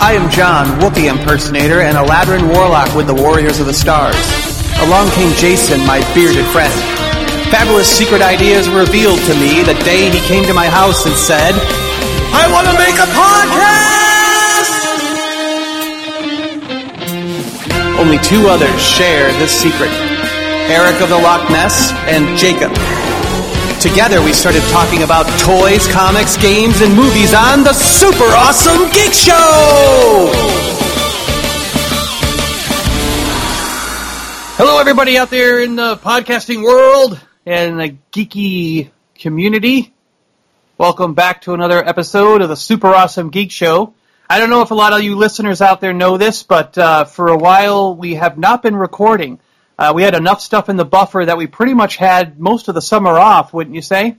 I am John, Whoopi impersonator, and a Ladrin warlock with the Warriors of the Stars. Along came Jason, my bearded friend. Fabulous secret ideas were revealed to me the day he came to my house and said, I want to make a podcast! Only two others share this secret. Eric of the Loch Ness and Jacob. Together we started talking about toys, comics, games, and movies on the Super Awesome Geek Show! Hello everybody out there in the podcasting world and the geeky community. Welcome back to another episode of the Super Awesome Geek Show. I don't know if a lot of you listeners out there know this, but uh, for a while we have not been recording. Uh, we had enough stuff in the buffer that we pretty much had most of the summer off, wouldn't you say?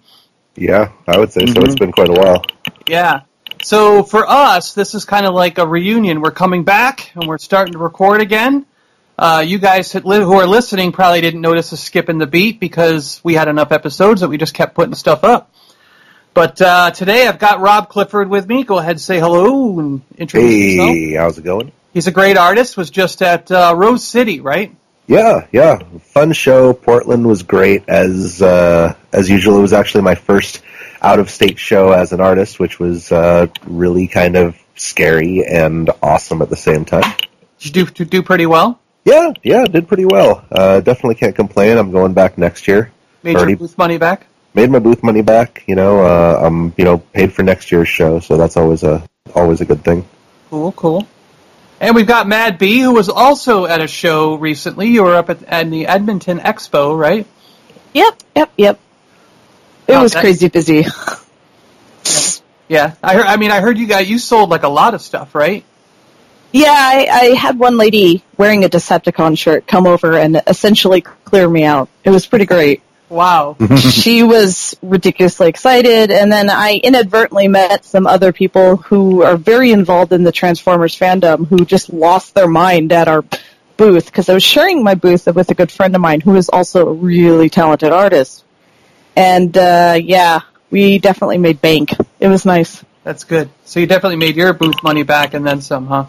Yeah, I would say so. Mm-hmm. It's been quite a while. Yeah. So for us, this is kind of like a reunion. We're coming back and we're starting to record again. Uh, you guys who are listening probably didn't notice a skip in the beat because we had enough episodes that we just kept putting stuff up. But uh, today I've got Rob Clifford with me. Go ahead and say hello and introduce yourself. Hey, how's it going? He's a great artist. Was just at uh, Rose City, right? Yeah, yeah, fun show. Portland was great as uh, as usual. It was actually my first out of state show as an artist, which was uh, really kind of scary and awesome at the same time. Did you do, do pretty well? Yeah, yeah, did pretty well. Uh, definitely can't complain. I'm going back next year. Made Already- your booth money back? Made my booth money back. You know, uh, I'm you know paid for next year's show, so that's always a always a good thing. Cool, cool. And we've got Mad B, who was also at a show recently. You were up at, at the Edmonton Expo, right? Yep, yep, yep. It Oh, was that- crazy busy. Yeah, I heard. I mean, I heard you got You sold like a lot of stuff, right? Yeah, I, I had one lady wearing a Decepticon shirt come over and essentially clear me out. It was pretty great. Wow. she was ridiculously excited, and then I inadvertently met some other people who are very involved in the Transformers fandom who just lost their mind at our booth because I was sharing my booth with a good friend of mine who is also a really talented artist. And uh, yeah, we definitely made bank. It was nice. That's good. So you definitely made your booth money back and then some, huh?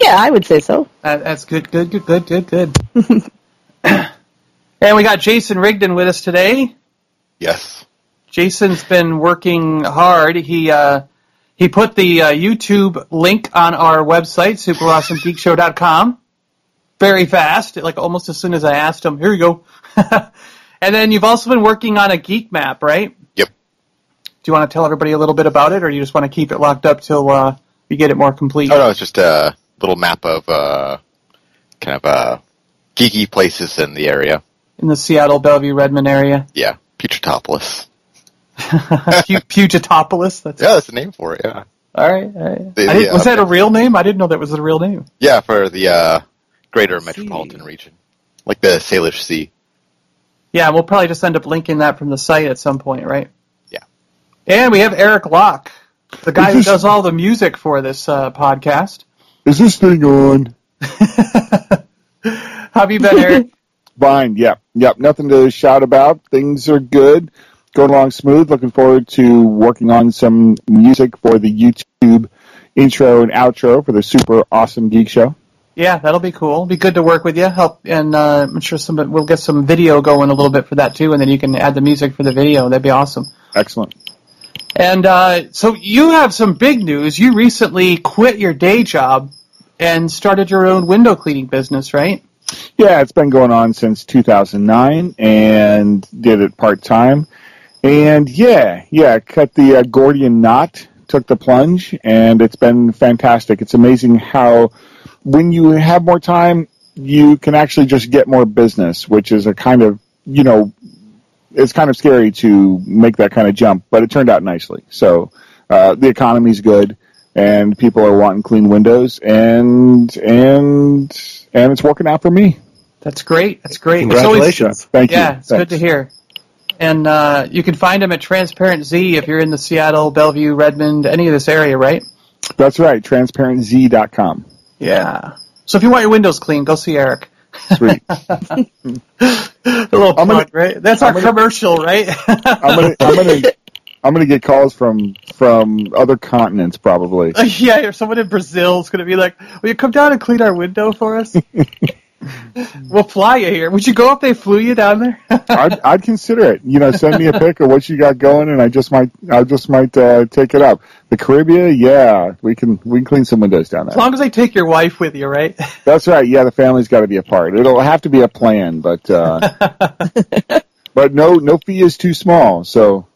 Yeah, I would say so. That, that's good. Good. Good. Good. Good. Good. and we got Jason Rigdon with us today. Yes. Jason's been working hard. He uh, he put the uh, YouTube link on our website, superawesomegeekshow.com, very fast, like almost as soon as I asked him. Here you go. and then you've also been working on a geek map, right? Yep. Do you want to tell everybody a little bit about it, or you just want to keep it locked up till uh, you get it more complete? Oh no, it's just a little map of uh, kind of uh, geeky places in the area. In the Seattle, Bellevue, Redmond area, Yeah, Putratopolis. Pu- Pugetopolis. That's Yeah, that's the name for it. Yeah. all right. all right. The- I didn't- the, was uh, that a real name? I didn't know that was a real name. Yeah, for the uh, greater see. metropolitan region, like the Salish Sea. Yeah, we'll probably just end up linking that from the site at some point, right? Yeah. And we have Eric Locke, the guy who does all the music for this uh, podcast. Is this thing on? How have you been, Eric? Fine. Yep. Yep. Nothing to shout about. Things are good. Going along smooth. Looking forward to working on some music for the YouTube intro and outro for the super awesome geek show. yeah, that'll be cool. Be good to work with you. Help, and uh, I'm sure some we'll get some video going a little bit for that too, and then you can add the music for the video. That'd be awesome. Excellent. And uh, so you have some big news. You recently quit your day job and started your own window cleaning business, right? Yeah, it's been going on since 2009 and did it part time. And yeah, yeah, cut the uh, Gordian knot, took the plunge, and it's been fantastic. It's amazing how when you have more time, you can actually just get more business, which is a kind of, you know, it's kind of scary to make that kind of jump, but it turned out nicely. So uh, the economy's good, and people are wanting clean windows, and and and it's working out for me. That's great. That's great. It's always- Congratulations. Thank you. Yeah, it's good to hear. And uh, you can find them at Transparent Z if you're in the Seattle, Bellevue, Redmond, any of this area, right? That's right. TransparentZ.com. Yeah. So if you want your windows clean, go see Eric. Sweet. A little plug, right? That's I'm our gonna- commercial, right? I'm gonna I'm gonna I'm gonna get calls from from other continents probably. yeah, or someone in Brazil is going to be like, "Will you come down and clean our window for us?" we'll fly you here. Would you go if they flew you down there? I'd, I'd consider it. You know, send me a pic of what you got going, and I just might I just might uh, take it up. The Caribbean, yeah, we can we can clean some windows down there. as long as they take your wife with you, right? That's right. Yeah, the family's got to be a part. It'll have to be a plan, but uh, but no no fee is too small. So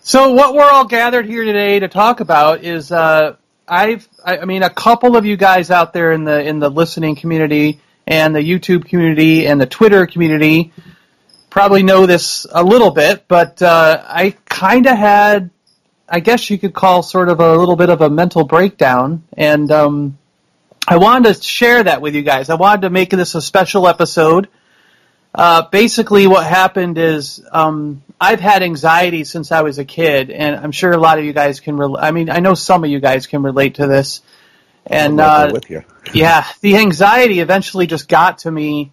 So what we're all gathered here today to talk about is uh, I've I, I mean a couple of you guys out there in the in the listening community and the YouTube community and the Twitter community probably know this a little bit, but uh, I kind of had I guess you could call sort of a little bit of a mental breakdown and um, I wanted to share that with you guys. I wanted to make this a special episode. Uh, basically, what happened is um, I've had anxiety since I was a kid, and I'm sure a lot of you guys can. Re- I mean, I know some of you guys can relate to this. And uh, with you. yeah, the anxiety eventually just got to me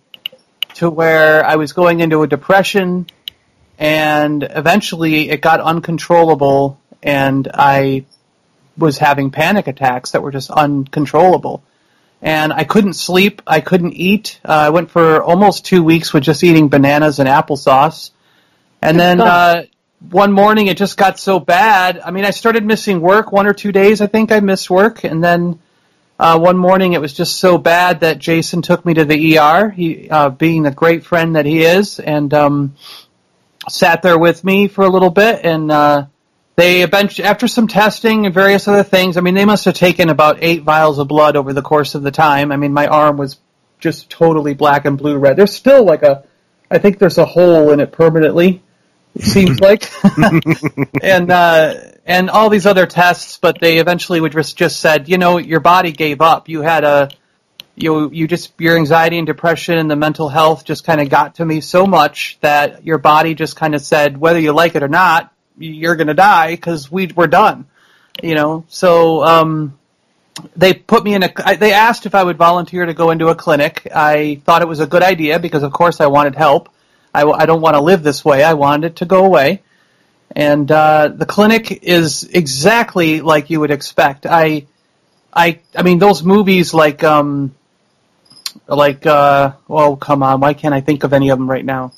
to where I was going into a depression, and eventually it got uncontrollable, and I was having panic attacks that were just uncontrollable. And I couldn't sleep. I couldn't eat. Uh, I went for almost two weeks with just eating bananas and applesauce. And then uh, one morning it just got so bad. I mean, I started missing work one or two days. I think I missed work, and then uh, one morning it was just so bad that Jason took me to the ER. He, uh, being the great friend that he is, and um, sat there with me for a little bit. And uh, they eventually, after some testing and various other things, I mean, they must have taken about eight vials of blood over the course of the time. I mean, my arm was just totally black and blue red. There's still like a, I think there's a hole in it permanently. It seems like, and uh, and all these other tests, but they eventually would just just said, you know, your body gave up. You had a, you you just your anxiety and depression and the mental health just kind of got to me so much that your body just kind of said, whether you like it or not, you're gonna die because we we're done. You know, so um, they put me in a. I- They asked if I would volunteer to go into a clinic. I thought it was a good idea because, of course, I wanted help. I, I don't want to live this way. I wanted it to go away. And uh, the clinic is exactly like you would expect. I, I, I mean, those movies like, um, like, uh, oh, come on, why can't I think of any of them right now?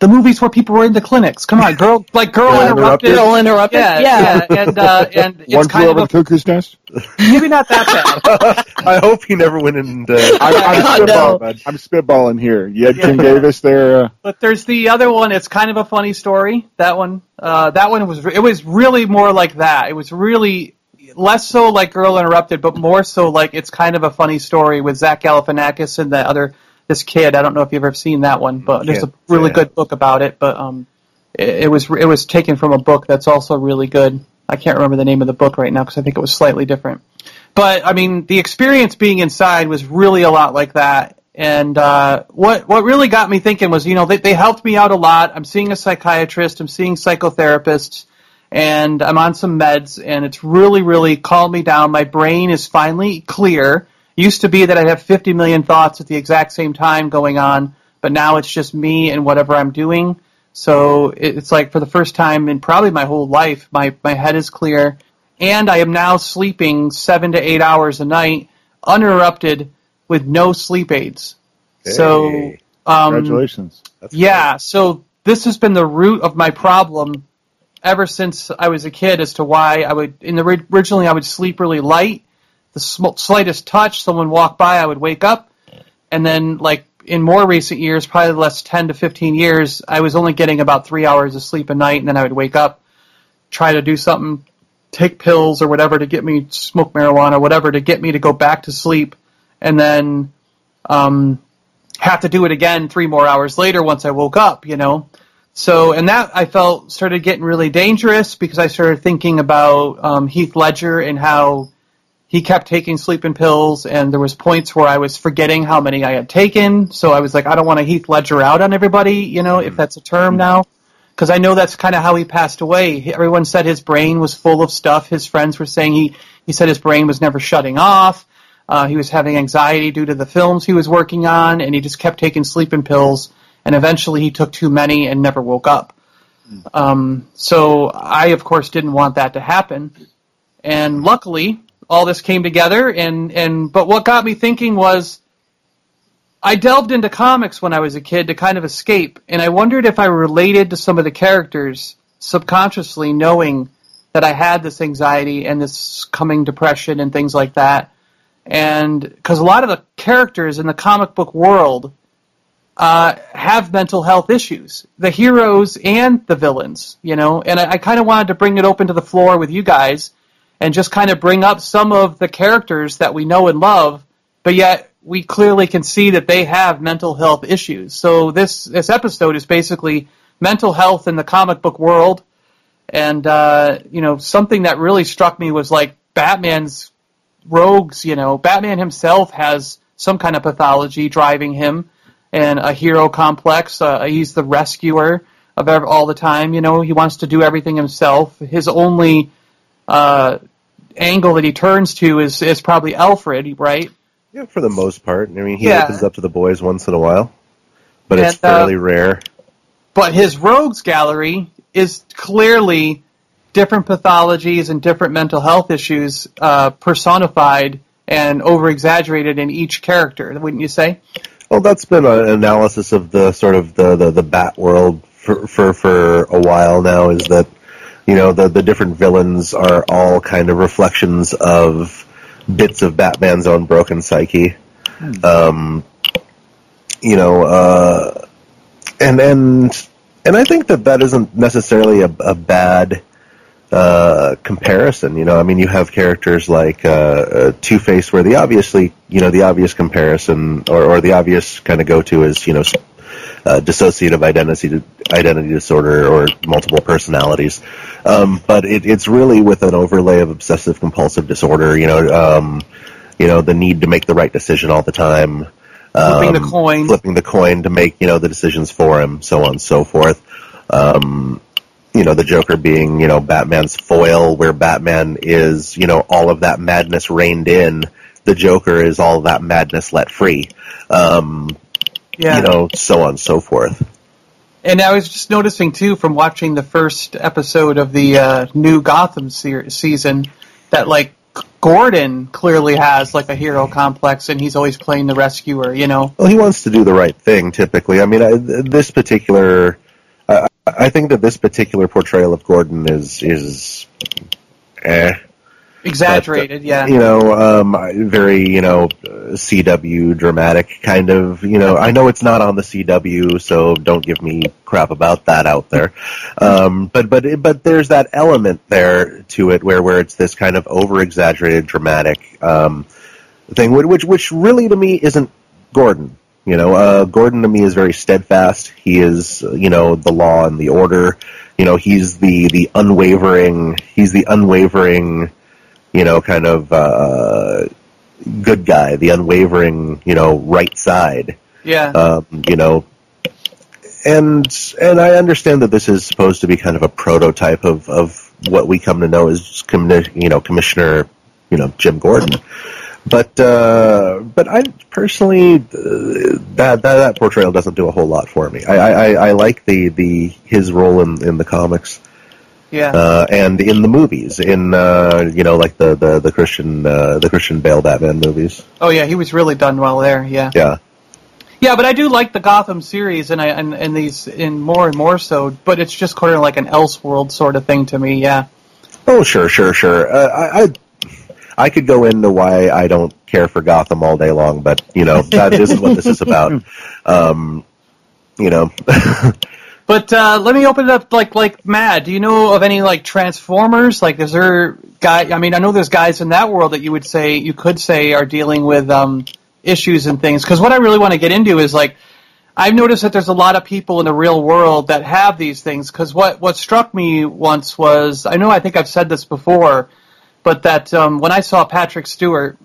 The movies where people were in the clinics. Come on, girl, like Girl Girl Interrupted. Interrupted. Girl interrupted. Yeah, yeah. yeah, and uh, and it's one kind flew of a, the cuckoo's nest. maybe not that bad. I hope he never went into. I'm, I'm, God, no. spitballing, I'm spitballing here. You had Kim Davis there. Uh, But there's the other one. It's kind of a funny story. That one, uh, that one was it was really more like that. It was really less so like Girl Interrupted, but more so like it's kind of a funny story with Zach Galifianakis and the other this kid. I don't know if you've ever seen that one, but there's a really I good book about it. But um, it, it was it was taken from a book that's also really good. I can't remember the name of the book right now because I think it was slightly different. But I mean, the experience being inside was really a lot like that. And uh, what what really got me thinking was, you know, they, they helped me out a lot. I'm seeing a psychiatrist, I'm seeing psychotherapists, and I'm on some meds, and it's really, really calmed me down. My brain is finally clear. Used to be that I'd have 50 million thoughts at the exact same time going on, but now it's just me and whatever I'm doing. So it's like for the first time in probably my whole life, my, my head is clear, and I am now sleeping seven to eight hours a night, uninterrupted, with no sleep aids. So, um, congratulations. that's yeah, so this has been the root of my problem ever since I was a kid as to why I would, in the originally I would sleep really light. The sm- slightest touch, someone walked by, I would wake up. And then, like, in more recent years, probably the last 10 to 15 years, I was only getting about three hours of sleep a night, and then I would wake up, try to do something, take pills or whatever to get me, smoke marijuana, whatever, to get me to go back to sleep. And then, um, have to do it again three more hours later once I woke up, you know. So, and that I felt started getting really dangerous because I started thinking about um, Heath Ledger and how he kept taking sleeping pills, and there was points where I was forgetting how many I had taken. So I was like, I don't want to Heath Ledger out on everybody, you know, if that's a term now, because I know that's kind of how he passed away. Everyone said his brain was full of stuff. His friends were saying he he said his brain was never shutting off. Uh, he was having anxiety due to the films he was working on, and he just kept taking sleeping pills. And eventually, he took too many and never woke up. Um, so I, of course, didn't want that to happen. And luckily, all this came together. And, and but what got me thinking was, I delved into comics when I was a kid to kind of escape, and I wondered if I related to some of the characters subconsciously, knowing that I had this anxiety and this coming depression and things like that. And because a lot of the characters in the comic book world uh, have mental health issues, the heroes and the villains, you know. And I, I kind of wanted to bring it open to the floor with you guys and just kind of bring up some of the characters that we know and love, but yet we clearly can see that they have mental health issues. So this this episode is basically mental health in the comic book world, and uh, you know something that really struck me was like Batman's rogues. You know, Batman himself has some kind of pathology driving him, and a hero complex. Uh, he's the rescuer of all the time. You know, he wants to do everything himself. His only uh, angle that he turns to is is probably Alfred, right? Yeah, for the most part. I mean, he Yeah. opens up to the boys once in a while, but it's And, uh, fairly rare. But his rogues gallery is clearly different pathologies and different mental health issues uh, personified and over exaggerated in each character, wouldn't you say? Well, that's been an analysis of the sort of the the, the Bat world for, for for a while now. Is that you know the the different villains are all kind of reflections of bits of Batman's own broken psyche. Um, you know, uh, and and and I think that that isn't necessarily a, a bad uh, comparison. You know, I mean, you have characters like uh, uh, Two Face, where the obviously, you know, the obvious comparison or, or the obvious kind of go to is, you know, uh, dissociative identity identity disorder or multiple personalities. Um, but it, it's really with an overlay of obsessive compulsive disorder. You know, um, you know, the need to make the right decision all the time. Flipping the um, coin. flipping the coin to make you know the decisions for him, so on and so forth. Um, you know, the Joker being, you know, Batman's foil, where Batman is, you know, all of that madness reined in. The Joker is all that madness let free. Um, Yeah. You know, so on and so forth. And I was just noticing too from watching the first episode of the uh, new Gotham se- season that like Gordon clearly has like a hero complex and he's always playing the rescuer, you know. Well, he wants to do the right thing, typically. I mean, I, this particular, I I think that this particular portrayal of Gordon is, is, eh. Exaggerated, yeah. you know, um, very, you know, uh, CW dramatic kind of, you know, I know it's not on the CW, so don't give me crap about that out there. Um, but, but, but there's that element there to it where, where it's this kind of over exaggerated dramatic, um, thing, which, which, which really to me isn't Gordon. You know, uh, Gordon to me is very steadfast. He is, uh, you know, the law and the order. You know, he's the, the unwavering, he's the unwavering, you know, kind of uh, good guy, the unwavering, you know, right side. yeah. Um, you know, and and I understand that this is supposed to be kind of a prototype of of what we come to know as commi- you know Commissioner, you know Jim Gordon. But uh, but I personally uh, that, that that portrayal doesn't do a whole lot for me. I, I, I like the, the his role in, in the comics yeah. uh, and in the movies, in uh, you know, like the the, the Christian uh, the Christian Bale Batman movies. oh yeah, he was really done well there, yeah. Yeah, Yeah, but I do like the Gotham series, and I and, and these in more and more so. But it's just kind of like an Elseworld sort of thing to me. Yeah, oh sure, sure, sure. Uh, I, I I could go into why I don't care for Gotham all day long, but you know that isn't what this is about. Um, you know, but uh, let me open it up. Like like Mad, do you know of any like Transformers? Like, is there guy? I mean, I know there's guys in that world that you would say you could say are dealing with um, issues and things. Because what I really want to get into is like. I've noticed that there's a lot of people in the real world that have these things. Because what what struck me once was, I know I think I've said this before, but that um, when I saw Patrick Stewart,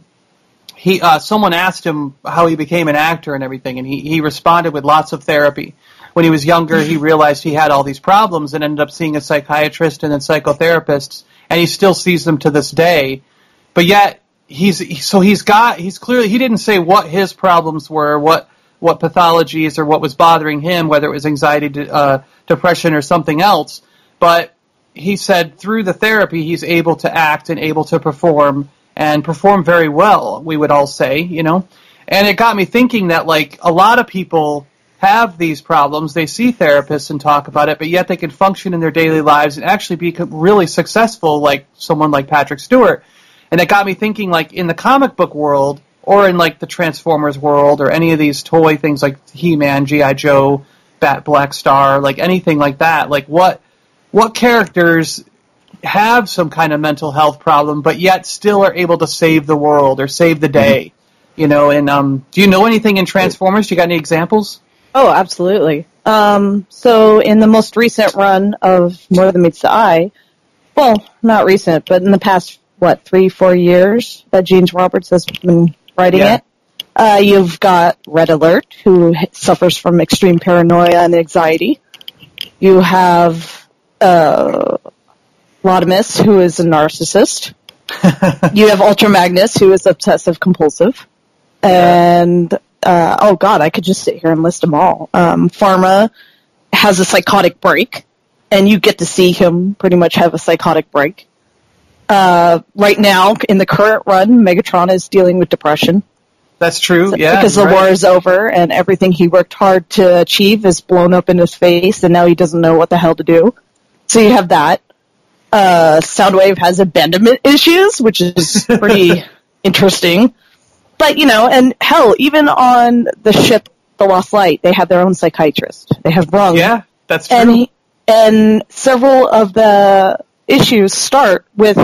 he uh, someone asked him how he became an actor and everything, and he, he responded with lots of therapy. When he was younger, he realized he had all these problems and ended up seeing a psychiatrist and then psychotherapists, and he still sees them to this day. But yet, he's so he's got he's clearly he didn't say what his problems were, what what pathologies or what was bothering him, whether it was anxiety, uh, depression, or something else. But he said through the therapy, he's able to act and able to perform and perform very well. We would all say, you know, and it got me thinking that like a lot of people have these problems. They see therapists and talk about it, but yet they can function in their daily lives and actually be really successful, like someone like Patrick Stewart. And it got me thinking, like in the comic book world, or in like the Transformers world, or any of these toy things like He-Man, GI Joe, Bat Black Star, like anything like that. Like what what characters have some kind of mental health problem, but yet still are able to save the world or save the day? Mm-hmm. You know, and um, do you know anything in Transformers? Do you got any examples? Oh, absolutely. Um, so in the most recent run of More Than Meets the Eye, well, not recent, but in the past, what, three, four years that James Roberts has been writing Yeah. it, uh, you've got Red Alert, who suffers from extreme paranoia and anxiety. You have, uh, who is a narcissist. you have Ultra Magnus, who is obsessive compulsive. And, uh, oh god, I could just sit here and list them all. Um, Pharma has a psychotic break, and you get to see him pretty much have a psychotic break. Uh, right now, in the current run, Megatron is dealing with depression. That's true. Yeah, because the right. war is over and everything he worked hard to achieve is blown up in his face and now he doesn't know what the hell to do. So you have that. Uh, Soundwave has abandonment issues, which is pretty interesting. But, you know, and hell, even on the ship, the Lost Light, they have their own psychiatrist. They have Rung. Yeah, that's true. And, he, and several of the issues start with,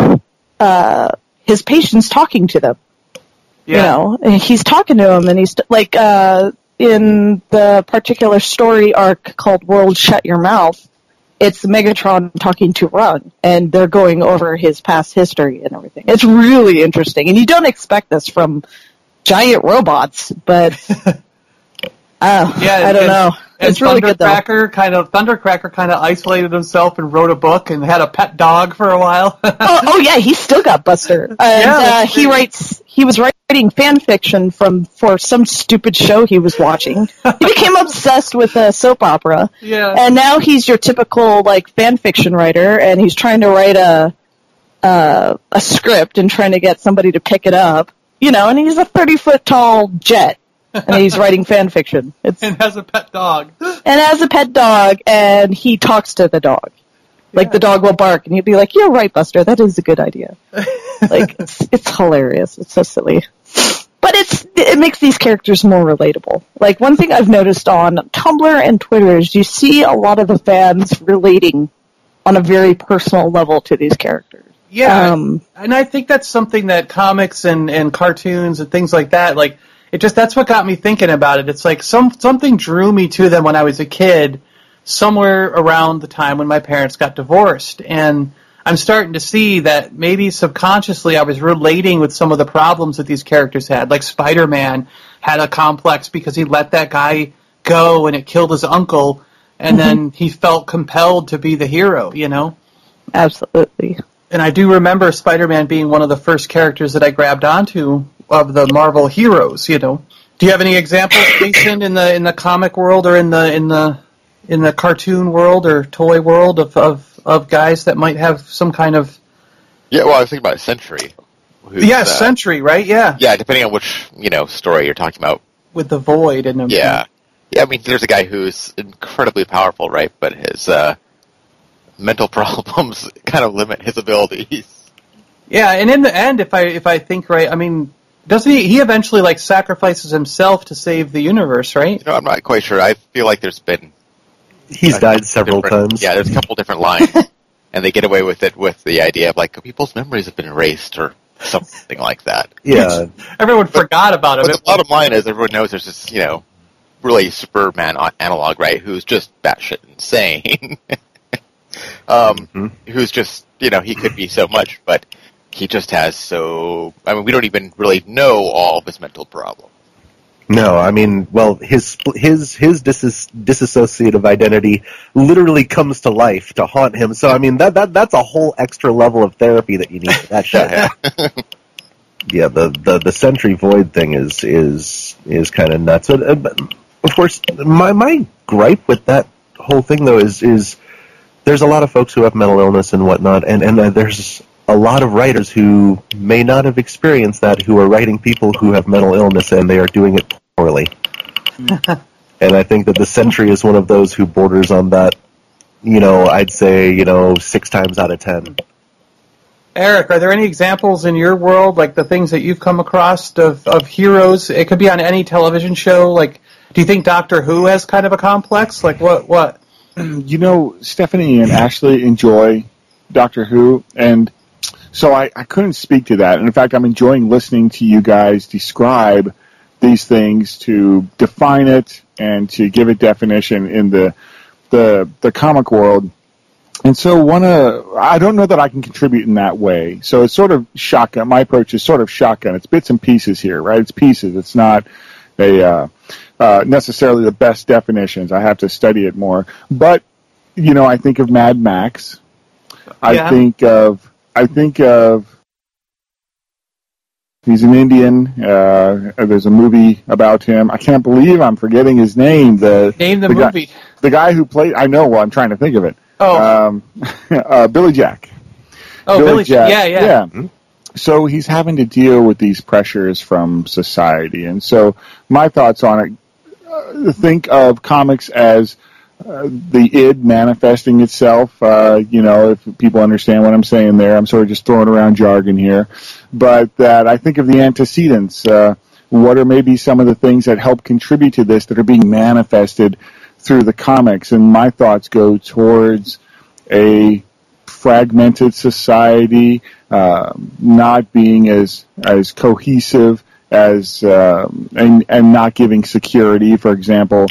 uh, his patients talking to them yeah. you know, he's talking to him and he's like, uh, in the particular story arc called World Shut Your Mouth, it's Megatron talking to Rung and they're going over his past history and everything. It's really interesting and you don't expect this from giant robots, but, uh, Yeah, I don't know. It's really good though. Thundercracker kind of Thundercracker kind of isolated himself and wrote a book and had a pet dog for a while. oh, oh yeah, he still got Buster. And Yeah, uh, he writes. He was writing fan fiction from for some stupid show he was watching. He became obsessed with a soap opera. yeah. And now he's your typical like fan fiction writer, and he's trying to write a uh, a script and trying to get somebody to pick it up. You know, and he's a thirty foot tall jet, and he's writing fan fiction. It's and has a pet dog. and has a pet dog, and he talks to the dog. Like Yeah. the dog will bark, and he'll be like, "You're right, Buster. That is a good idea." like it's, it's hilarious. It's so silly, but it's it makes these characters more relatable. Like one thing I've noticed on Tumblr and Twitter is you see a lot of the fans relating on a very personal level to these characters. Yeah, Um, and I think that's something that comics and, and cartoons and things like that, like it just that's what got me thinking about it. It's like some something drew me to them when I was a kid, somewhere around the time when my parents got divorced, and I'm starting to see that maybe subconsciously I was relating with some of the problems that these characters had. Like Spider-Man had a complex because he let that guy go and it killed his uncle, and then he felt compelled to be the hero. You know absolutely. And I do remember Spider-Man being one of the first characters that I grabbed onto of the Marvel heroes. You know, do you have any examples, Jason, in the in the comic world or in the in the in the cartoon world or toy world of of, of guys that might have some kind of Yeah, well, I was thinking about Sentry. who's, yeah uh, Sentry, right? Yeah, Yeah, depending on which you know story you're talking about. with the Void and. Yeah, yeah. I mean, there's a guy who's incredibly powerful, right? But his uh, mental problems kind of limit his abilities. Yeah, and in the end, if I if I think right, I mean, doesn't he? He eventually like sacrifices himself to save the universe, right? You know, I'm not quite sure. I feel like there's been He's a died couple several times. Yeah, there's a couple different lines, and they get away with it with the idea of like people's memories have been erased or something like that. Yeah. Everyone forgot about him. But the bottom line is, everyone knows there's this, you know, really Superman a- analog, right? Who's just batshit insane. um, Mhm. who's just, you know, he could be so much, but he just has so. I mean, we don't even really know all of his mental problems. No, I mean, well, his his his dis- disassociative identity literally comes to life to haunt him. So, I mean, that that that's a whole extra level of therapy that you need for that shit. yeah, the, the the Sentry Void thing is is is kind of nuts. But, uh, but of course, my my gripe with that whole thing though is is there's a lot of folks who have mental illness and whatnot, and and uh, there's a lot of writers who may not have experienced that who are writing people who have mental illness and they are doing it poorly. and I think that the Sentry is one of those who borders on that. You know, I'd say you know six times out of ten. Eric, are there any examples in your world, like the things that you've come across of, of heroes? It could be on any television show. Like, do you think Doctor Who has kind of a complex? Like, what? What? You know, Stephanie and Ashley enjoy Doctor Who, and so I, I couldn't speak to that. And in fact, I'm enjoying listening to you guys describe these things to define it and to give it definition in the the the comic world. And so one uh, I don't know that I can contribute in that way. So it's sort of shotgun. My approach is sort of shotgun. It's bits and pieces here, right? It's pieces. It's not a uh, uh, necessarily the best definitions. I have to study it more. But you know, I think of Mad Max. I Yeah. think of I think of he's an Indian. Uh, there's a movie about him. I can't believe I'm forgetting his name. The Name the, the guy- movie. the guy who played. I know. Well, I'm trying to think of it. oh, Um, uh, Billy Jack. oh, Billy. Jack. Yeah, yeah. yeah. So he's having to deal with these pressures from society, and so my thoughts on it: think of comics as uh, the id manifesting itself. Uh, you know, if people understand what I'm saying there, I'm sort of just throwing around jargon here, but that I think of the antecedents. Uh, what are maybe some of the things that help contribute to this that are being manifested through the comics? And my thoughts go towards a fragmented society, uh, not being as as cohesive as um, and and not giving security. For example,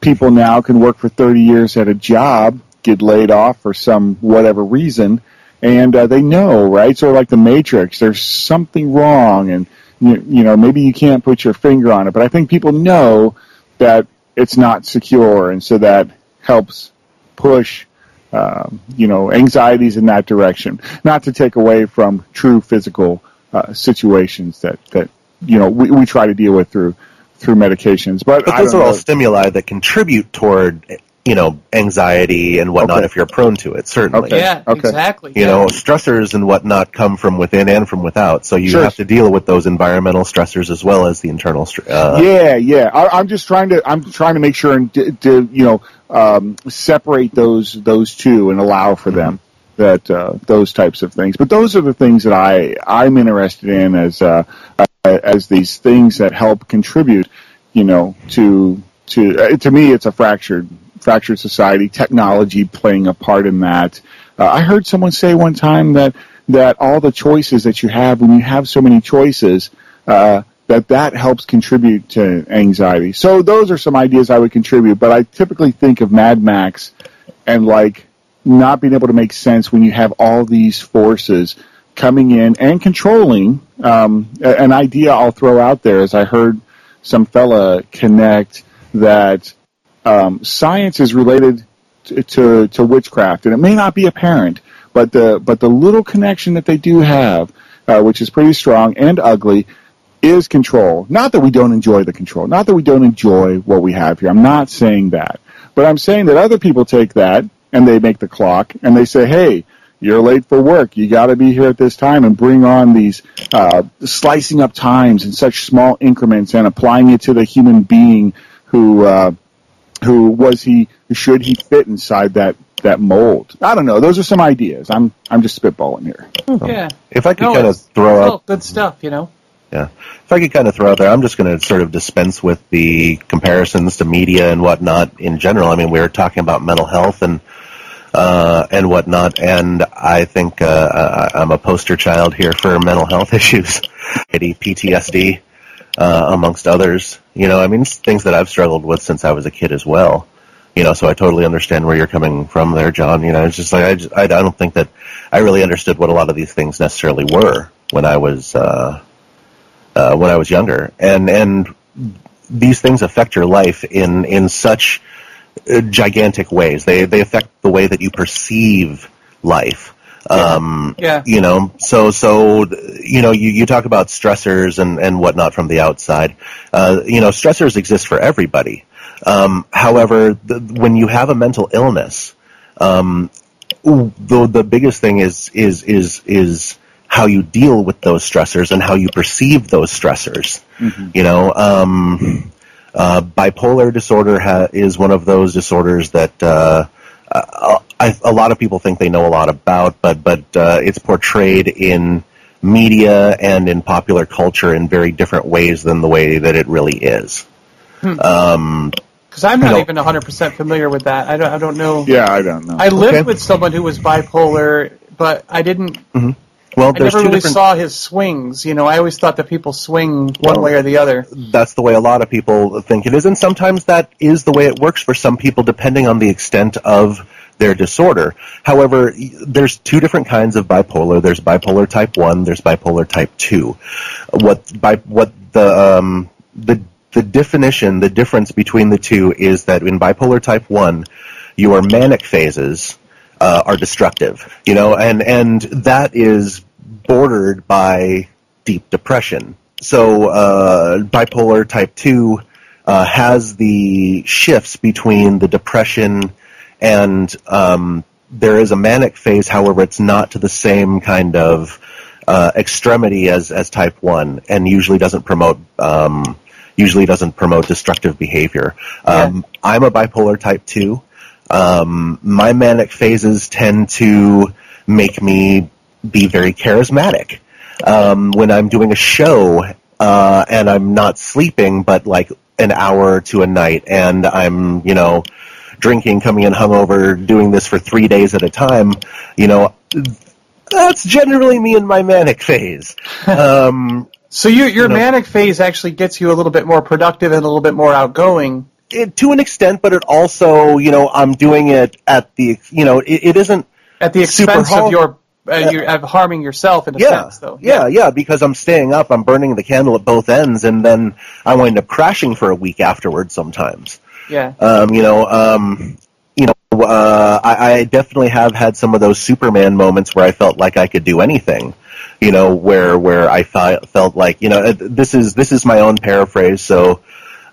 people now can work for 30 years at a job, get laid off for some whatever reason, and uh, they know, right? Sort of like the Matrix. There's something wrong, and you, you know maybe you can't put your finger on it, but I think people know that it's not secure, and so that helps push um, you know, anxieties in that direction. Not to take away from true physical uh, situations that that you know we, we try to deal with through through medications. But, But those are all know. stimuli that contribute toward you know anxiety and whatnot Okay. if you're prone to it. Certainly, Okay. Yeah, exactly. you yeah. know stressors and whatnot come from within and from without. So you Sure. have to deal with those environmental stressors as well as the internal. Str- uh, yeah, yeah. I, I'm just trying to I'm trying to make sure and to, to you know um, separate those those two and allow for them that uh, those types of things. But those are the things that I I'm interested in as uh, as these things that help contribute, you know, to to uh, to me it's a fractured fractured society. Technology playing a part in that. Uh, I heard someone say one time that that all the choices that you have when you have so many choices. Uh, that that helps contribute to anxiety. So those are some ideas I would contribute, but I typically think of Mad Max and like not being able to make sense when you have all these forces coming in and controlling. Um, an idea I'll throw out there is I heard some fella connect that um, science is related to, to to witchcraft, and it may not be apparent, but the but the little connection that they do have, uh, which is pretty strong and ugly, is control. Not that we don't enjoy the control. Not that we don't enjoy what we have here. I'm not saying that. But I'm saying that other people take that and they make the clock and they say, hey, you're late for work. You got to be here at this time and bring on these uh, slicing up times in such small increments and applying it to the human being who uh, who was he should he fit inside that that mold. I don't know. Those are some ideas. I'm I'm just spitballing here. yeah. If I could No, kind of throw it's out all good stuff, you know. Yeah. If I could kind of throw out there, I'm just going to sort of dispense with the comparisons to media and whatnot in general. I mean, we were talking about mental health and uh, and whatnot, and I think uh, I- I'm a poster child here for mental health issues, PTSD, uh, amongst others. You know, I mean, things that I've struggled with since I was a kid as well. You know, so I totally understand where you're coming from there, John. You know, it's just like I, just, I, I don't think that I really understood what a lot of these things necessarily were when I was. Uh, uh, when I was younger, and and these things affect your life in in such uh, gigantic ways. They they affect the way that you perceive life. Um, Yeah. You know, so so you know, you, you talk about stressors and and whatnot from the outside. Uh, you know, stressors exist for everybody. Um, however, the, when you have a mental illness, um, the the biggest thing is is is is how you deal with those stressors and how you perceive those stressors. You know, um, uh, bipolar disorder ha- is one of those disorders that uh, uh, I, a lot of people think they know a lot about, but but uh, it's portrayed in media and in popular culture in very different ways than the way that it really is. Um, Because I'm not No. even 100% familiar with that. I don't, I don't know. Yeah, I don't know. I lived Okay. with someone who was bipolar, but I didn't. Well, I never really different. saw his swings. You know, I always thought that people swing one Well, way or the other. that's the way a lot of people think it is, and sometimes that is the way it works for some people, depending on the extent of their disorder. However, there's two different kinds of bipolar. There's bipolar type one. There's bipolar type two. What by what the um, the the definition, the difference between the two is that in bipolar type one, your manic phases uh, are destructive. You know, and and that is bordered by deep depression. So uh, bipolar type two uh, has the shifts between the depression and um, there is a manic phase. However, it's not to the same kind of uh, extremity as as type one, and usually doesn't promote. Um, usually doesn't promote destructive behavior. Um, I'm a bipolar type two. Um, my manic phases tend to make me be very charismatic. Um, when I'm doing a show uh, and I'm not sleeping, but like an hour to a night, and I'm you know drinking, coming in hungover, doing this for three days at a time, you know, that's generally me in my manic phase. Um, So you, your You know- manic phase actually gets you a little bit more productive and a little bit more outgoing. it, to an extent, but it also, you know, I'm doing it at the, you know, it, it isn't At the expense of your, uh, your of harming yourself in a yeah, sense, though. yeah, yeah, yeah, because I'm staying up, I'm burning the candle at both ends, and then I wind up crashing for a week afterwards sometimes. yeah. Um, you know, um, you know, uh, I, I definitely have had some of those Superman moments where I felt like I could do anything. You know, where where I fi- felt like you know uh, this is this is my own paraphrase. So,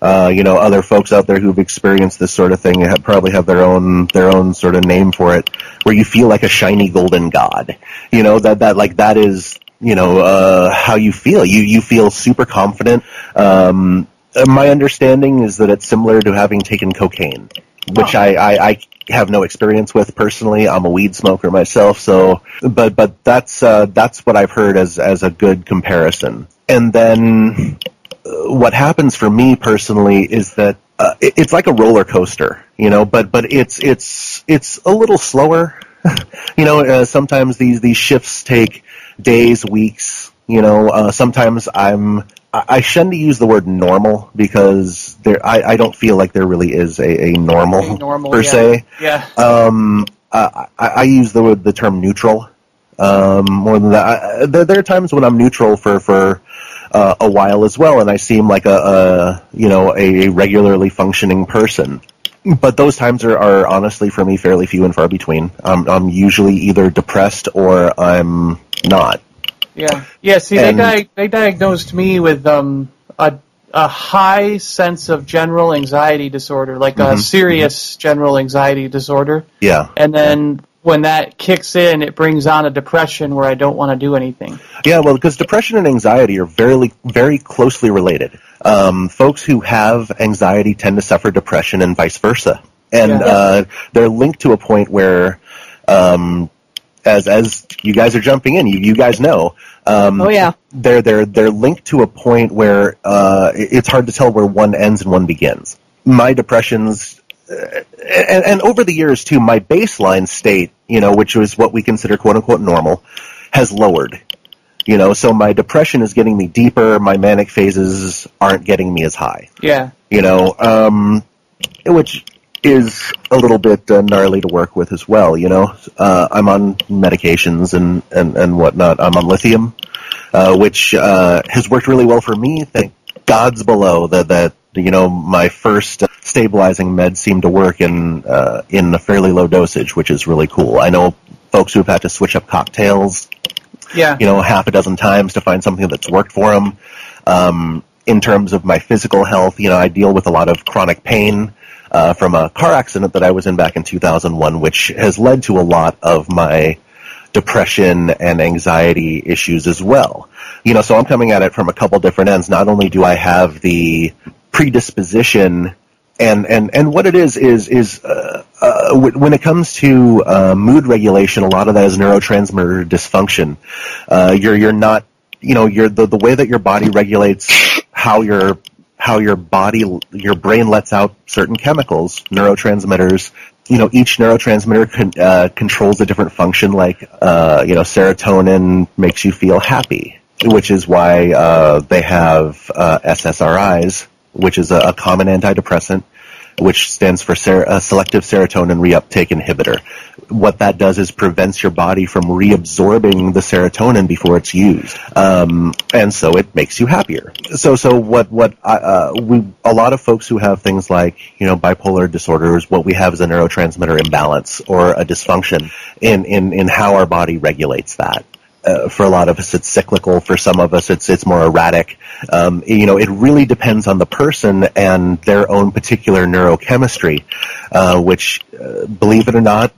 uh, you know, other folks out there who've experienced this sort of thing have, probably have their own their own sort of name for it, where you feel like a shiny golden god. You know that that like that is you know uh, how you feel. You you feel super confident. Um, uh, my understanding is that it's similar to having taken cocaine, which Oh. I, I, I have no experience with personally. I'm a weed smoker myself, so but but that's uh, that's what I've heard as as a good comparison. And then what happens for me personally is that uh, it, it's like a roller coaster, you know, but but it's it's it's a little slower. you know, uh, sometimes these these shifts take days, weeks. You know, uh, sometimes I'm I shun to use the word normal because there I, I don't feel like there really is a, a normal, Normal, per yeah. se. Yeah. Um, I, I I use the word- the term neutral um, more than that. I, there, there are times when I'm neutral for for uh, a while as well, and I seem like a, a you know a regularly functioning person. But those times are, are honestly for me fairly few and far between. I'm, I'm usually either depressed or I'm not. Yeah, yeah. See, And- they di- they diagnosed me with um a a high sense of general anxiety disorder, like Mm-hmm. a serious general anxiety disorder, Yeah, and then when that kicks in, it brings on a depression where I don't want to do anything. Yeah, well, because depression and anxiety are very, very closely related. Um, folks who have anxiety tend to suffer depression and vice versa. And Yeah. uh, they're linked to a point where, um, as as you guys are jumping in, you, you guys know, um, Oh yeah. they're they're they're linked to a point where uh, it's hard to tell where one ends and one begins. My depressions, and, and over the years too, my baseline state, you know, which was what we consider quote unquote normal, has lowered. You know, so my depression is getting me deeper. My manic phases aren't getting me as high. Yeah, You know, um, which is a little bit uh, gnarly to work with as well. You know, uh, I'm on medications and, and, and whatnot. I'm on lithium, uh, which uh, has worked really well for me. Thank gods below that that you know my first stabilizing med seemed to work in uh, in a fairly low dosage, which is really cool. I know folks who've had to switch up cocktails yeah, you know, half a dozen times to find something that's worked for them. Um, in terms of my physical health. You know, I deal with a lot of chronic pain uh, from a car accident that I was in back in 2001, which has led to a lot of my depression and anxiety issues as well. You know, so I'm coming at it from a couple different ends. Not only do I have the predisposition and and and what it is is is uh, uh, w- when it comes to uh, mood regulation, a lot of that is neurotransmitter dysfunction. Uh, you're you're not you know you're the the way that your body regulates how your how your body your brain lets out certain chemicals, neurotransmitters. You know, each neurotransmitter con- uh, controls a different function. Like, uh, you know, serotonin makes you feel happy, which is why uh, they have uh, SSRIs, which is a, a common antidepressant, which stands for ser- uh, selective serotonin reuptake inhibitor. What that does is prevents your body from reabsorbing the serotonin before it's used, um, and so it makes you happier. So, so what what I, uh, we a lot of folks who have things like you know bipolar disorders, what we have is a neurotransmitter imbalance or a dysfunction in in in how our body regulates that uh, for a lot of us it's cyclical. For some of us it's it's more erratic. Um, you know, it really depends on the person and their own particular neurochemistry, uh, which, uh, believe it or not,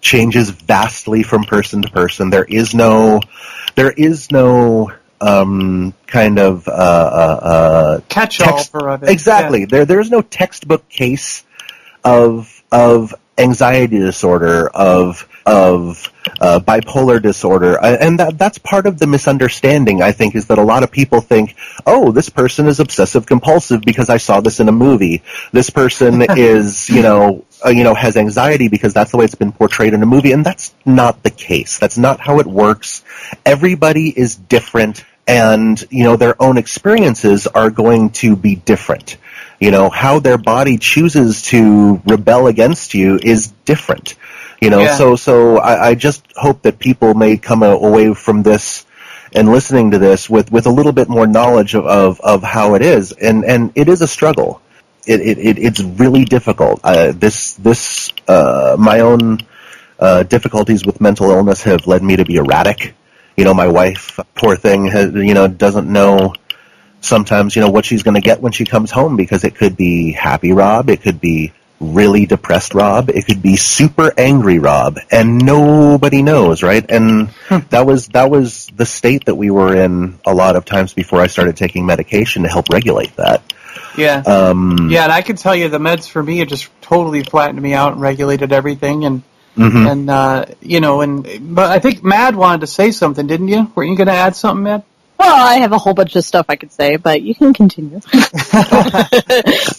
changes vastly from person to person. There is no, there is no um, kind of uh, uh, Catch-all text- for it. Exactly. There there is no textbook case of of anxiety disorder of of uh, bipolar disorder, and that that's part of the misunderstanding. I think is that a lot of people think, oh, this person is obsessive compulsive because I saw this in a movie. This person is, you know. Uh, you know, has anxiety because that's the way it's been portrayed in a movie, and that's not the case. That's not how it works. Everybody is different, and you know, their own experiences are going to be different you know how their body chooses to rebel against you is different you know? Yeah. so so I, I just hope that people may come away from this and listening to this with with a little bit more knowledge of of, of how it is. And and it is a struggle. It, it, it it's really difficult. Uh, this this uh, my own uh, difficulties with mental illness have led me to be erratic. You know my wife poor thing has you know doesn't know sometimes you know what she's going to get when she comes home because it could be happy Rob, it could be really depressed Rob, it could be super angry Rob, and nobody knows, right? And that was that was the state that we were in a lot of times before I started taking medication to help regulate that. Yeah. Um, Yeah, and I can tell you the meds for me it just totally flattened me out and regulated everything and mhm. and uh you know and but I think Mad wanted to say something, didn't you? Weren't you going to add something, Mad? Well, I have a whole bunch of stuff I could say, but you can continue.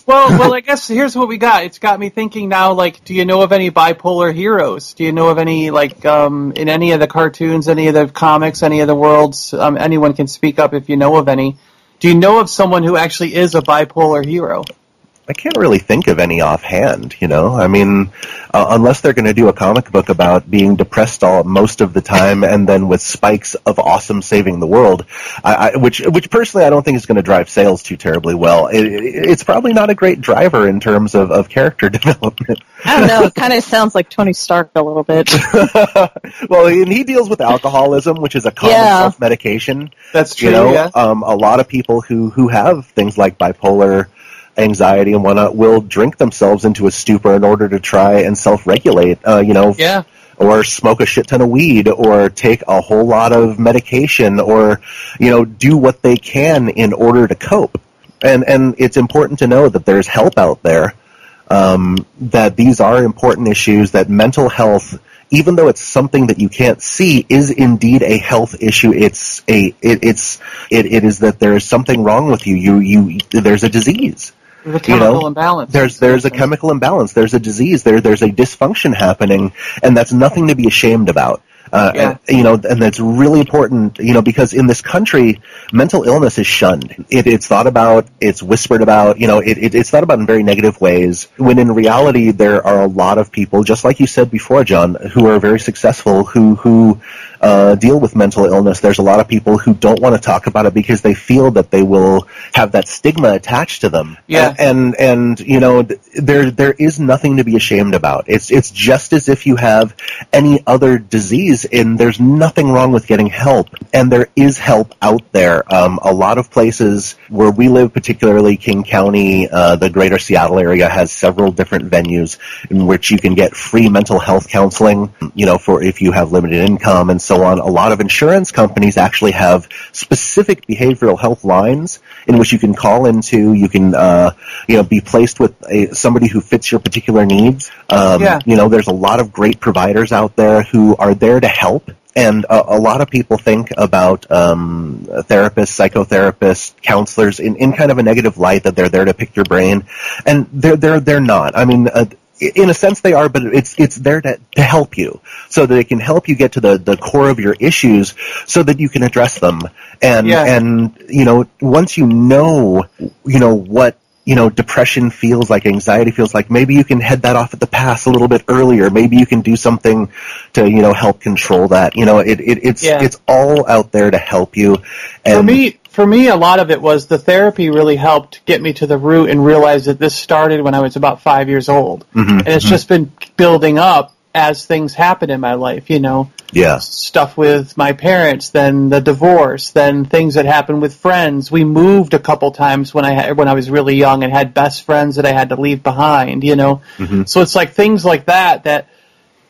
Well, well, I guess here's what we got. It's got me thinking now. Like, do you know of any bipolar heroes? Do you know of any like um, in any of the cartoons, any of the comics, any of the worlds? Um, anyone can speak up if you know of any. Do you know of someone who actually is a bipolar hero? I can't really think of any offhand, you know. I mean, uh, unless they're going to do a comic book about being depressed all most of the time, and then with spikes of awesome saving the world, I, I, which which personally I don't think is going to drive sales too terribly well. It, it, it's probably not a great driver in terms of, of character development. I don't know. It kind of sounds like Tony Stark a little bit. well, and he deals with alcoholism, which is a common Yeah. self medication. That's true. you know, yeah. um, a lot of people who who have things like bipolar anxiety and whatnot will drink themselves into a stupor in order to try and self-regulate. Uh, you know, Yeah. or smoke a shit ton of weed, or take a whole lot of medication, or you know, do what they can in order to cope. And and it's important to know that there's help out there. Um, that these are important issues. That mental health, even though it's something that you can't see, is indeed a health issue. It's a it, it's it, it is that there is something wrong with you. You you there's a disease There's a chemical know, imbalance. there's there's a chemical imbalance. There's a disease. There there's a dysfunction happening, and that's nothing to be ashamed about. Uh, Yeah. and, you know, and that's really important. You know, because in this country, mental illness is shunned. It, it's thought about. It's whispered about. You know, it, it, it's thought about in very negative ways. When in reality, there are a lot of people, just like you said before, John, who are very successful, who who uh, deal with mental illness, there's a lot of people who don't want to talk about it because they feel that they will have that stigma attached to them. Yeah. And, and, you know, there, there is nothing to be ashamed about. It's, it's just as if you have any other disease and there's nothing wrong with getting help. And there is help out there. Um, a lot of places where we live, particularly King County, uh, the greater Seattle area has several different venues in which you can get free mental health counseling, you know, for if you have limited income and so on. A lot of insurance companies actually have specific behavioral health lines in which you can call into. You can, uh, you know, be placed with a, somebody who fits your particular needs. Um, Yeah. You know, there's a lot of great providers out there who are there to help. And a, a lot of people think about um, therapists, psychotherapists, counselors in, in kind of a negative light that they're there to pick your brain, and they're they're they're not. I mean, uh, in a sense they are, but it's it's there to, to help you, so that it can help you get to the, the core of your issues, so that you can address them. And Yeah. and you know, once you know, you know what you know depression feels like, anxiety feels like, maybe you can head that off at the pass a little bit earlier. Maybe you can do something to you know help control that. You know, it, it it's Yeah. it's all out there to help you. And for me, for me, a lot of it was the therapy really helped get me to the root and realize that this started when I was about five years old, Mhm, and it's mhm. just been building up as things happen in my life. You know, yeah, stuff with my parents, then the divorce, then things that happened with friends. We moved a couple times when I had, when I was really young and had best friends that I had to leave behind. You know, Mhm. so it's like things like that that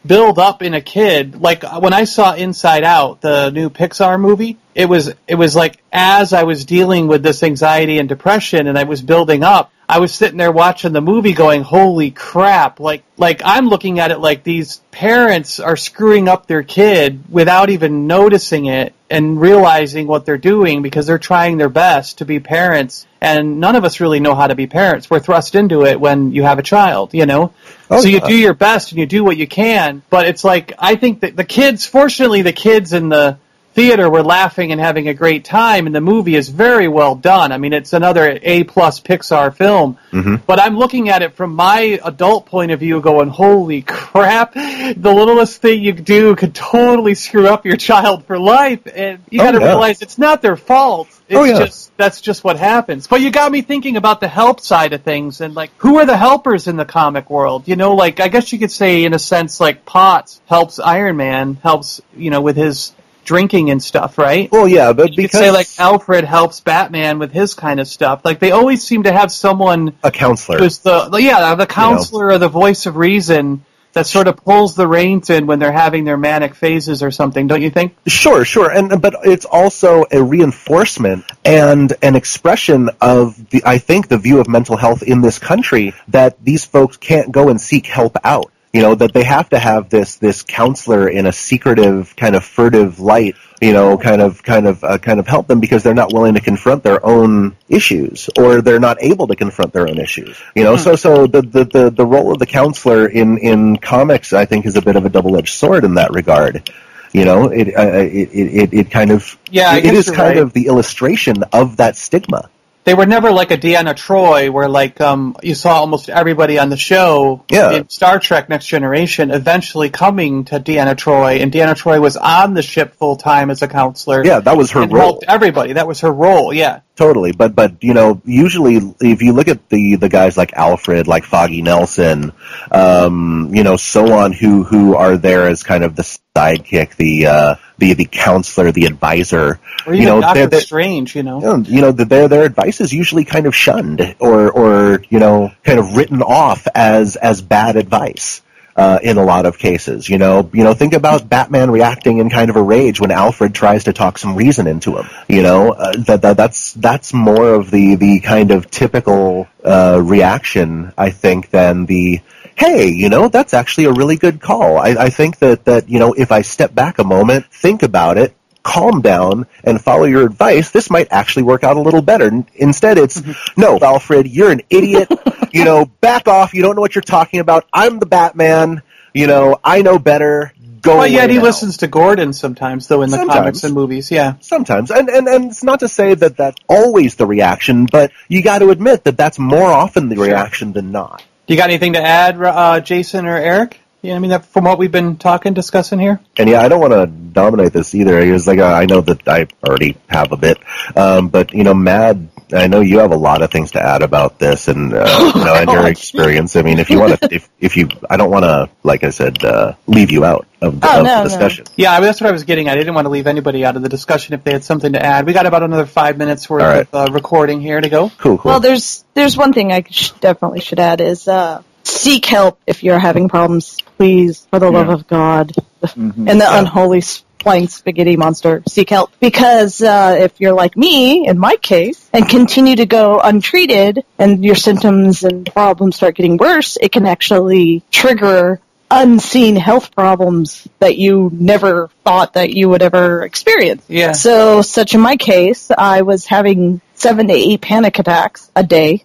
build up in a kid. Like when I saw Inside Out, the new Pixar movie, it was it was like as I was dealing with this anxiety and depression and I was building up, I was sitting there watching the movie going, "Holy crap." Like like I'm looking at it like these parents are screwing up their kid without even noticing it and realizing what they're doing because they're trying their best to be parents and none of us really know how to be parents. We're thrust into it when you have a child, you know? Oh, so you yeah. do your best and you do what you can, but it's like I think that the kids fortunately the kids in the theater were laughing and having a great time and the movie is very well done. I mean it's another A plus Pixar film. Mhm. But I'm looking at it from my adult point of view going, Holy crap, the littlest thing you do could totally screw up your child for life and you Oh, gotta yeah. realize it's not their fault. It's Oh, yeah. just that's just what happens. But you got me thinking about the help side of things and like who are the helpers in the comic world? You know, like I guess you could say in a sense like Potts helps Iron Man, helps, you know, with his drinking and stuff, right? well, yeah, but You because could say like Alfred helps Batman with his kind of stuff. Like they always seem to have someone a counselor. who's the yeah, the counselor or the voice of reason that sort of pulls the reins in when they're having their manic phases or something, don't you think? Sure, sure, and but it's also a reinforcement and an expression of the I think the view of mental health in this country that these folks can't go and seek help out. You know that they have to have this this counselor in a secretive kind of furtive light. You know, kind of kind of uh, kind of help them because they're not willing to confront their own issues or they're not able to confront their own issues. You know, so so the, the the the role of the counselor in in comics I think is a bit of a double edged sword in that regard. You know, it uh, it, it it kind of Yeah, it guess kind right. of the illustration of that stigma. They were never like a Deanna Troi where like um you saw almost everybody on the show Yeah. in Star Trek Next Generation eventually coming to Deanna Troi and Deanna Troi was on the ship full time as a counselor. Yeah, that was her role. helped everybody. That was her role, yeah. Totally, but but you know, usually if you look at the the guys like Alfred, like Foggy Nelson, um, you know, so on, who who are there as kind of the sidekick, the uh, the the counselor, the advisor. Or even you know, Doctor they're, they're, Strange, you know. you know, you know, their their advice is usually kind of shunned or or you know, kind of written off as as bad advice. Uh, in a lot of cases, you know, you know, think about Batman reacting in kind of a rage when Alfred tries to talk some reason into him. You know, uh, that, that that's that's more of the the kind of typical uh, reaction, I think, than the hey, you know, that's actually a really good call. I, I think that that you know, if I step back a moment, think about it, calm down and follow your advice, this might actually work out a little better. Instead, it's, no, Alfred, you're an idiot. you know, back off. You don't know what you're talking about. I'm the Batman. You know, I know better. Go But yet he now." listens to Gordon sometimes, though, in the Sometimes. comics and movies. Yeah. Sometimes, and, and and it's not to say that that's always the reaction, but you got to admit that that's more often the reaction than not. Do you got anything to add, uh, Jason or Eric? Yeah, I mean, that, from what we've been talking, discussing here. And yeah, I don't want to dominate this either. It's like uh, I know that I already have a bit, um, but you know, Mad. I know you have a lot of things to add about this, and uh, you know, and your experience. I mean, if you want to, if if you, I don't want to, like I said, uh, leave you out of the, Oh, of no, the no. discussion. Yeah, I mean, that's what I was getting at. I didn't want to leave anybody out of the discussion if they had something to add. We got about another five minutes worth All right. of uh, recording here to go. Cool, cool. Well, there's there's one thing I sh- definitely should add is uh, seek help if you're having problems. Please, for the love of God, Mhm. and the unholy s- flying spaghetti monster, seek help. Because uh, if you're like me, in my case, and continue to go untreated, and your symptoms and problems start getting worse, it can actually trigger unseen health problems that you never thought that you would ever experience. Yeah. So, such in my case, I was having seven to eight panic attacks a day.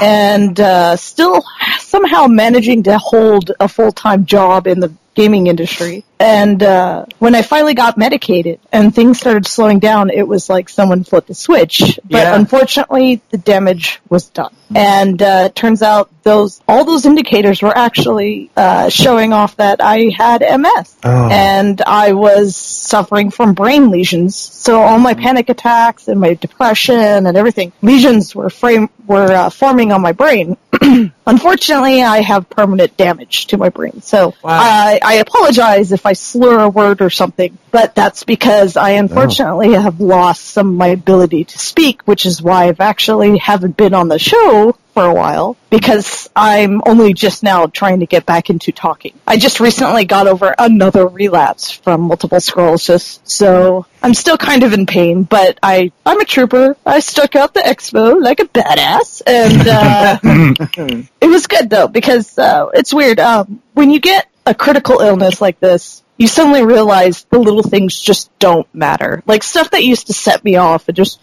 And uh, still somehow managing to hold a full time job in the gaming industry. And uh, when I finally got medicated and things started slowing down, it was like someone flipped a switch. But Yeah. unfortunately, the damage was done. And uh, it turns out those all those indicators were actually uh, showing off that I had MS, Oh. and I was suffering from brain lesions. So all my panic attacks and my depression and everything, lesions were frame were uh, forming on my brain. Unfortunately, I have permanent damage to my brain. So Wow. I, I apologize if I slur a word or something, but that's because I unfortunately have lost some of my ability to speak, which is why I've actually haven't been on the show for a while because I'm only just now trying to get back into talking. I just recently got over another relapse from multiple sclerosis, so I'm still kind of in pain, but I, I'm a trooper. I stuck out the expo like a badass, and, uh, it was good though because uh, it's weird. Um, when you get a critical illness like this, you suddenly realize the little things just don't matter. Like stuff that used to set me off and just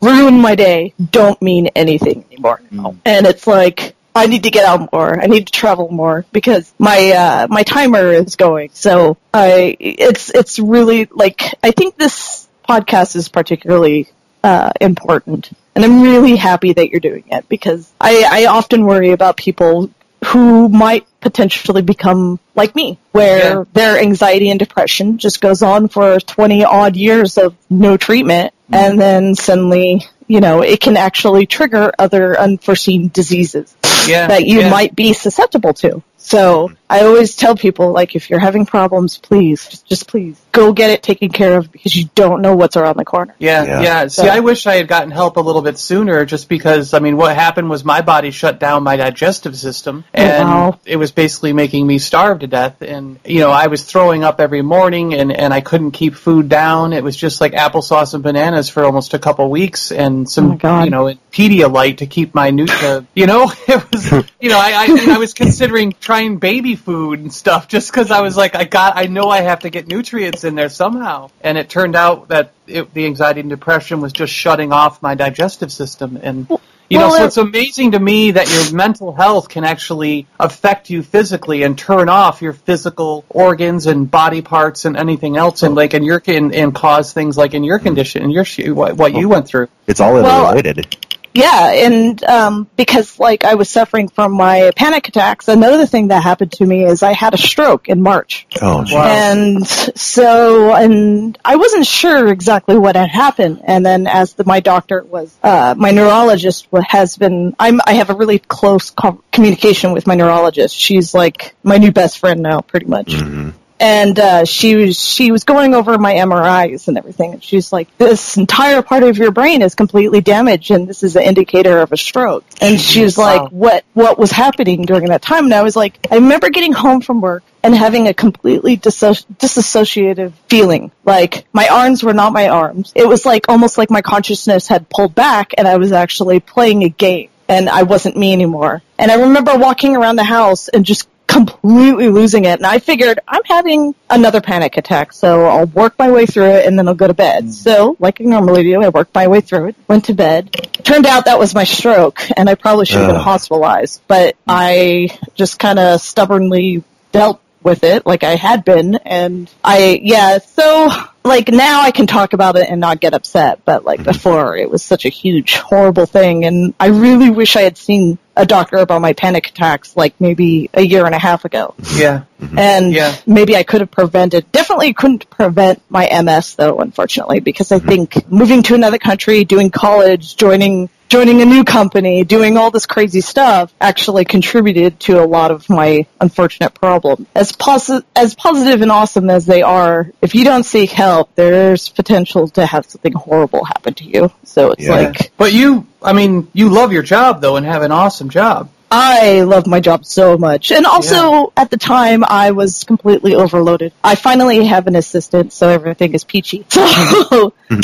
ruin my day don't mean anything anymore. now. And it's like I need to get out more. I need to travel more because my uh, my timer is going. So I it's it's really like I think this podcast is particularly uh, important. And I'm really happy that you're doing it because I, I often worry about people who might potentially become like me, where Yeah. their anxiety and depression just goes on for 20 odd years of no treatment. And then suddenly, you know, it can actually trigger other unforeseen diseases Yeah. that you yeah. might be susceptible to. So I always tell people, like, if you're having problems, please, just, just please go get it taken care of because you don't know what's around the corner. Yeah, Yeah. yeah. See, So- I wish I had gotten help a little bit sooner, just because. I mean, what happened was my body shut down my digestive system, oh, and wow. it was basically making me starve to death. And you know, I was throwing up every morning, and and I couldn't keep food down. It was just like applesauce and bananas for almost a couple weeks, and Oh some, my God. you know, Pedialyte to keep my nut. You know, it was, you know, I I, I was considering trying baby food and stuff, just because I was like, I got, I know I have to get nutrients in there somehow, and it turned out that it, the anxiety and depression was just shutting off my digestive system. And you know Well, so it's amazing to me that your mental health can actually affect you physically and turn off your physical organs and body parts and anything else and like in your and, and cause things like in your condition in your sh- what, what you went through. It's all Well, interrelated. Yeah, and um, because like I was suffering from my panic attacks, another thing that happened to me is I had a stroke in March. oh. Wow. And so, and I wasn't sure exactly what had happened. And then as the, my doctor was, uh, my neurologist wa- has been, I'm, I have a really close com- communication with my neurologist. She's like my new best friend now, pretty much. And, uh, she was, she was going over my MRIs and everything. And she's like, this entire part of your brain is completely damaged and this is an indicator of a stroke. And she was like, what, what was happening during that time? And I was like, I remember getting home from work and having a completely disso- disassociative feeling. Like my arms were not my arms. It was like almost like my consciousness had pulled back and I was actually playing a game and I wasn't me anymore. And I remember walking around the house and just completely losing it. And I figured I'm having another panic attack, so I'll work my way through it and then I'll go to bed. Hmm. So, like I normally do, I worked my way through it, went to bed. Turned out that was my stroke and I probably should have been hospitalized, but hmm. I just kind of stubbornly dealt with it like I had been and I yeah so like now I can talk about it and not get upset but like before it was such a huge horrible thing and I really wish I had seen a doctor about my panic attacks like maybe a year and a half ago. Yeah. And Yeah. maybe I could have prevented, definitely couldn't prevent my MS though, unfortunately, because I Mm-hmm. think moving to another country, doing college, joining, joining a new company, doing all this crazy stuff actually contributed to a lot of my unfortunate problem. As posi- as positive and awesome as they are, if you don't seek help, there's potential to have something horrible happen to you. So it's Yeah. like, But you, I mean, you love your job though and have an awesome job. I love my job so much. And also, at the time, I was completely overloaded. I finally have an assistant, so everything is peachy. So, hmm.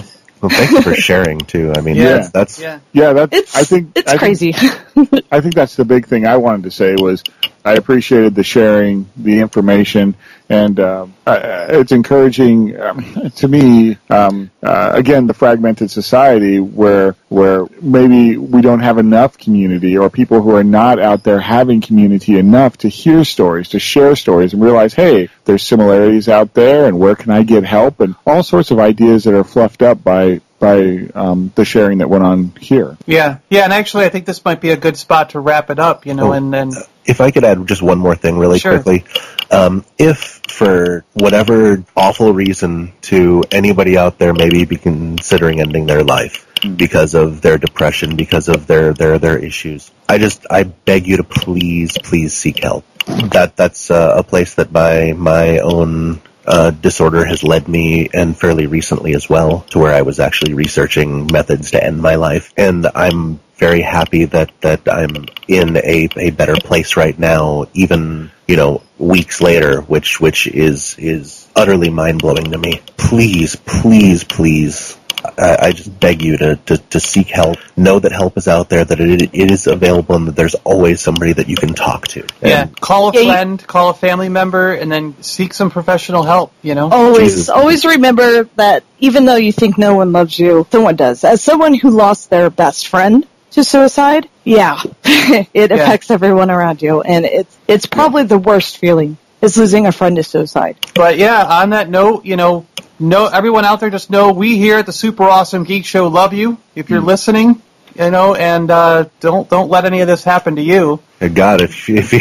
Well, thank you for sharing too. I mean, Yeah. that's, that's Yeah. Yeah, that's. it's, I think it's I think- crazy. I think that's the big thing I wanted to say was I appreciated the sharing, the information, and um, uh, it's encouraging um, to me. Um, uh, again, the fragmented society where where maybe we don't have enough community, or people who are not out there having community enough to hear stories, to share stories, and realize, hey, there's similarities out there, and where can I get help, and all sorts of ideas that are fluffed up by by um, the sharing that went on here. Yeah. Yeah. And actually, I think this might be a good spot to wrap it up, you know, Oh. and then, if I could add just one more thing really Sure. quickly. Um, if for whatever awful reason to anybody out there maybe be considering ending their life because of their depression, because of their, their, their issues, I just, I beg you to please, please seek help. That, that's uh, a place that my, my own uh, disorder has led me, and fairly recently as well, to where I was actually researching methods to end my life. And I'm very happy that, that I'm in a, a better place right now, even, you know, weeks later, which, which is, is utterly mind blowing to me. Please, please, please. I, I just beg you to, to, to seek help. Know that help is out there, that it, it is available, and that there's always somebody that you can talk to. yeah, call a Yeah, you- friend, call a family member, and then seek some professional help, you know? always, Jesus. always remember that even though you think no one loves you, someone does. As someone who lost their best friend to suicide, yeah, it affects everyone around you, and it's it's probably the worst feeling is losing a friend to suicide. But yeah, on that note, you know, no, everyone out there just know we here at the Super Awesome Geek Show love you. If you're listening, you know, and uh, don't don't let any of this happen to you. God, if if you,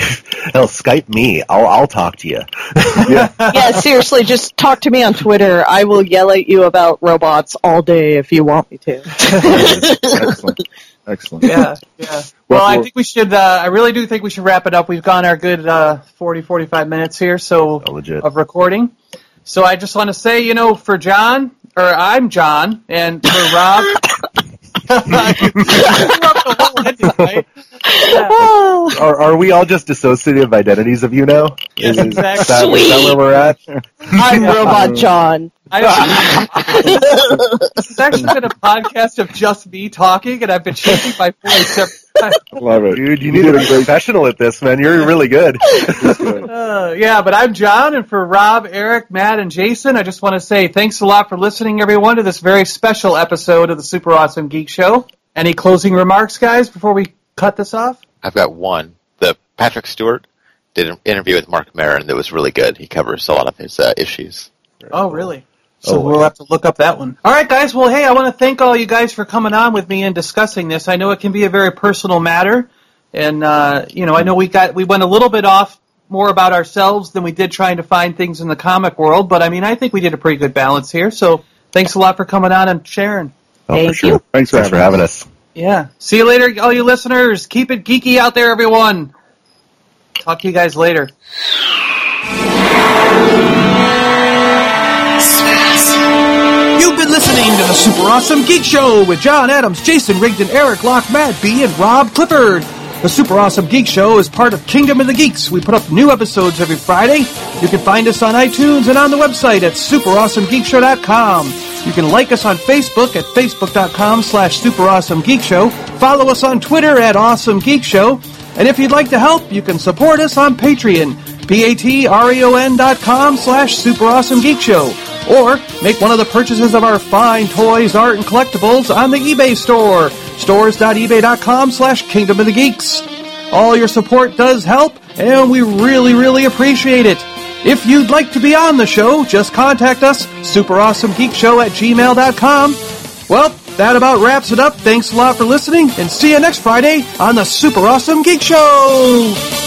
hell, Skype me, I'll I'll talk to you. Yeah. yeah, seriously, just talk to me on Twitter. I will yell at you about robots all day if you want me to. Excellent. Excellent. Yeah, yeah. Well, Well, I think we should. Uh, I really do think we should wrap it up. We've gone our good uh, 40, 45 minutes here, so Oh, legit. of recording. So I just want to say, you know, for John, or I'm John, and for Rob. The whole ending, right? Yeah. Are, are we all just dissociative identities of you now? Yes, is, is that, is that where we're at? I'm Robot John. I, this has actually been a podcast of just me talking, and I've been changing my voice every time. Love it. Dude, you You need to a be professional at this, man. You're really good. Good. Uh, yeah, but I'm John, and for Rob, Eric, Matt, and Jason, I just want to say thanks a lot for listening, everyone, to this very special episode of the Super Awesome Geek Show. Any closing remarks, guys, before we cut this off? I've got one. The Patrick Stewart did an interview with Marc Maron that was really good. He covers a lot of his uh, issues. Oh, really? So Oh, we'll wow. have to look up that one. All right, guys. Well, hey, I want to thank all you guys for coming on with me and discussing this. I know it can be a very personal matter, and uh, you know, I know we got we went a little bit off more about ourselves than we did trying to find things in the comic world. But I mean, I think we did a pretty good balance here. So thanks a lot for coming on and sharing. Oh, Thank for sure. you. Thanks for Thanks for having having us. Yeah. See you later, all you listeners. Keep it geeky out there, everyone. Talk to you guys later. You've been listening to the Super Awesome Geek Show with John Adams, Jason Rigdon, Eric Locke, Matt B, and Rob Clifford. The Super Awesome Geek Show is part of Kingdom of the Geeks. We put up new episodes every Friday. You can find us on iTunes and on the website at superawesomegeekshow.com. You can like us on Facebook at facebook.com slash superawesomegeekshow. Follow us on Twitter at Awesome Geek Show. And if you'd like to help, you can support us on Patreon, p-a-t-r-e-o-n dot com slash superawesomegeekshow. Or make one of the purchases of our fine toys, art, and collectibles on the eBay store, stores.ebay.com slash kingdom of the geeks. All your support does help, and we really, really appreciate it. If you'd like to be on the show, just contact us, superawesomegeekshow at gmail.com. Well, that about wraps it up. Thanks a lot for listening, and see you next Friday on the Super Awesome Geek Show!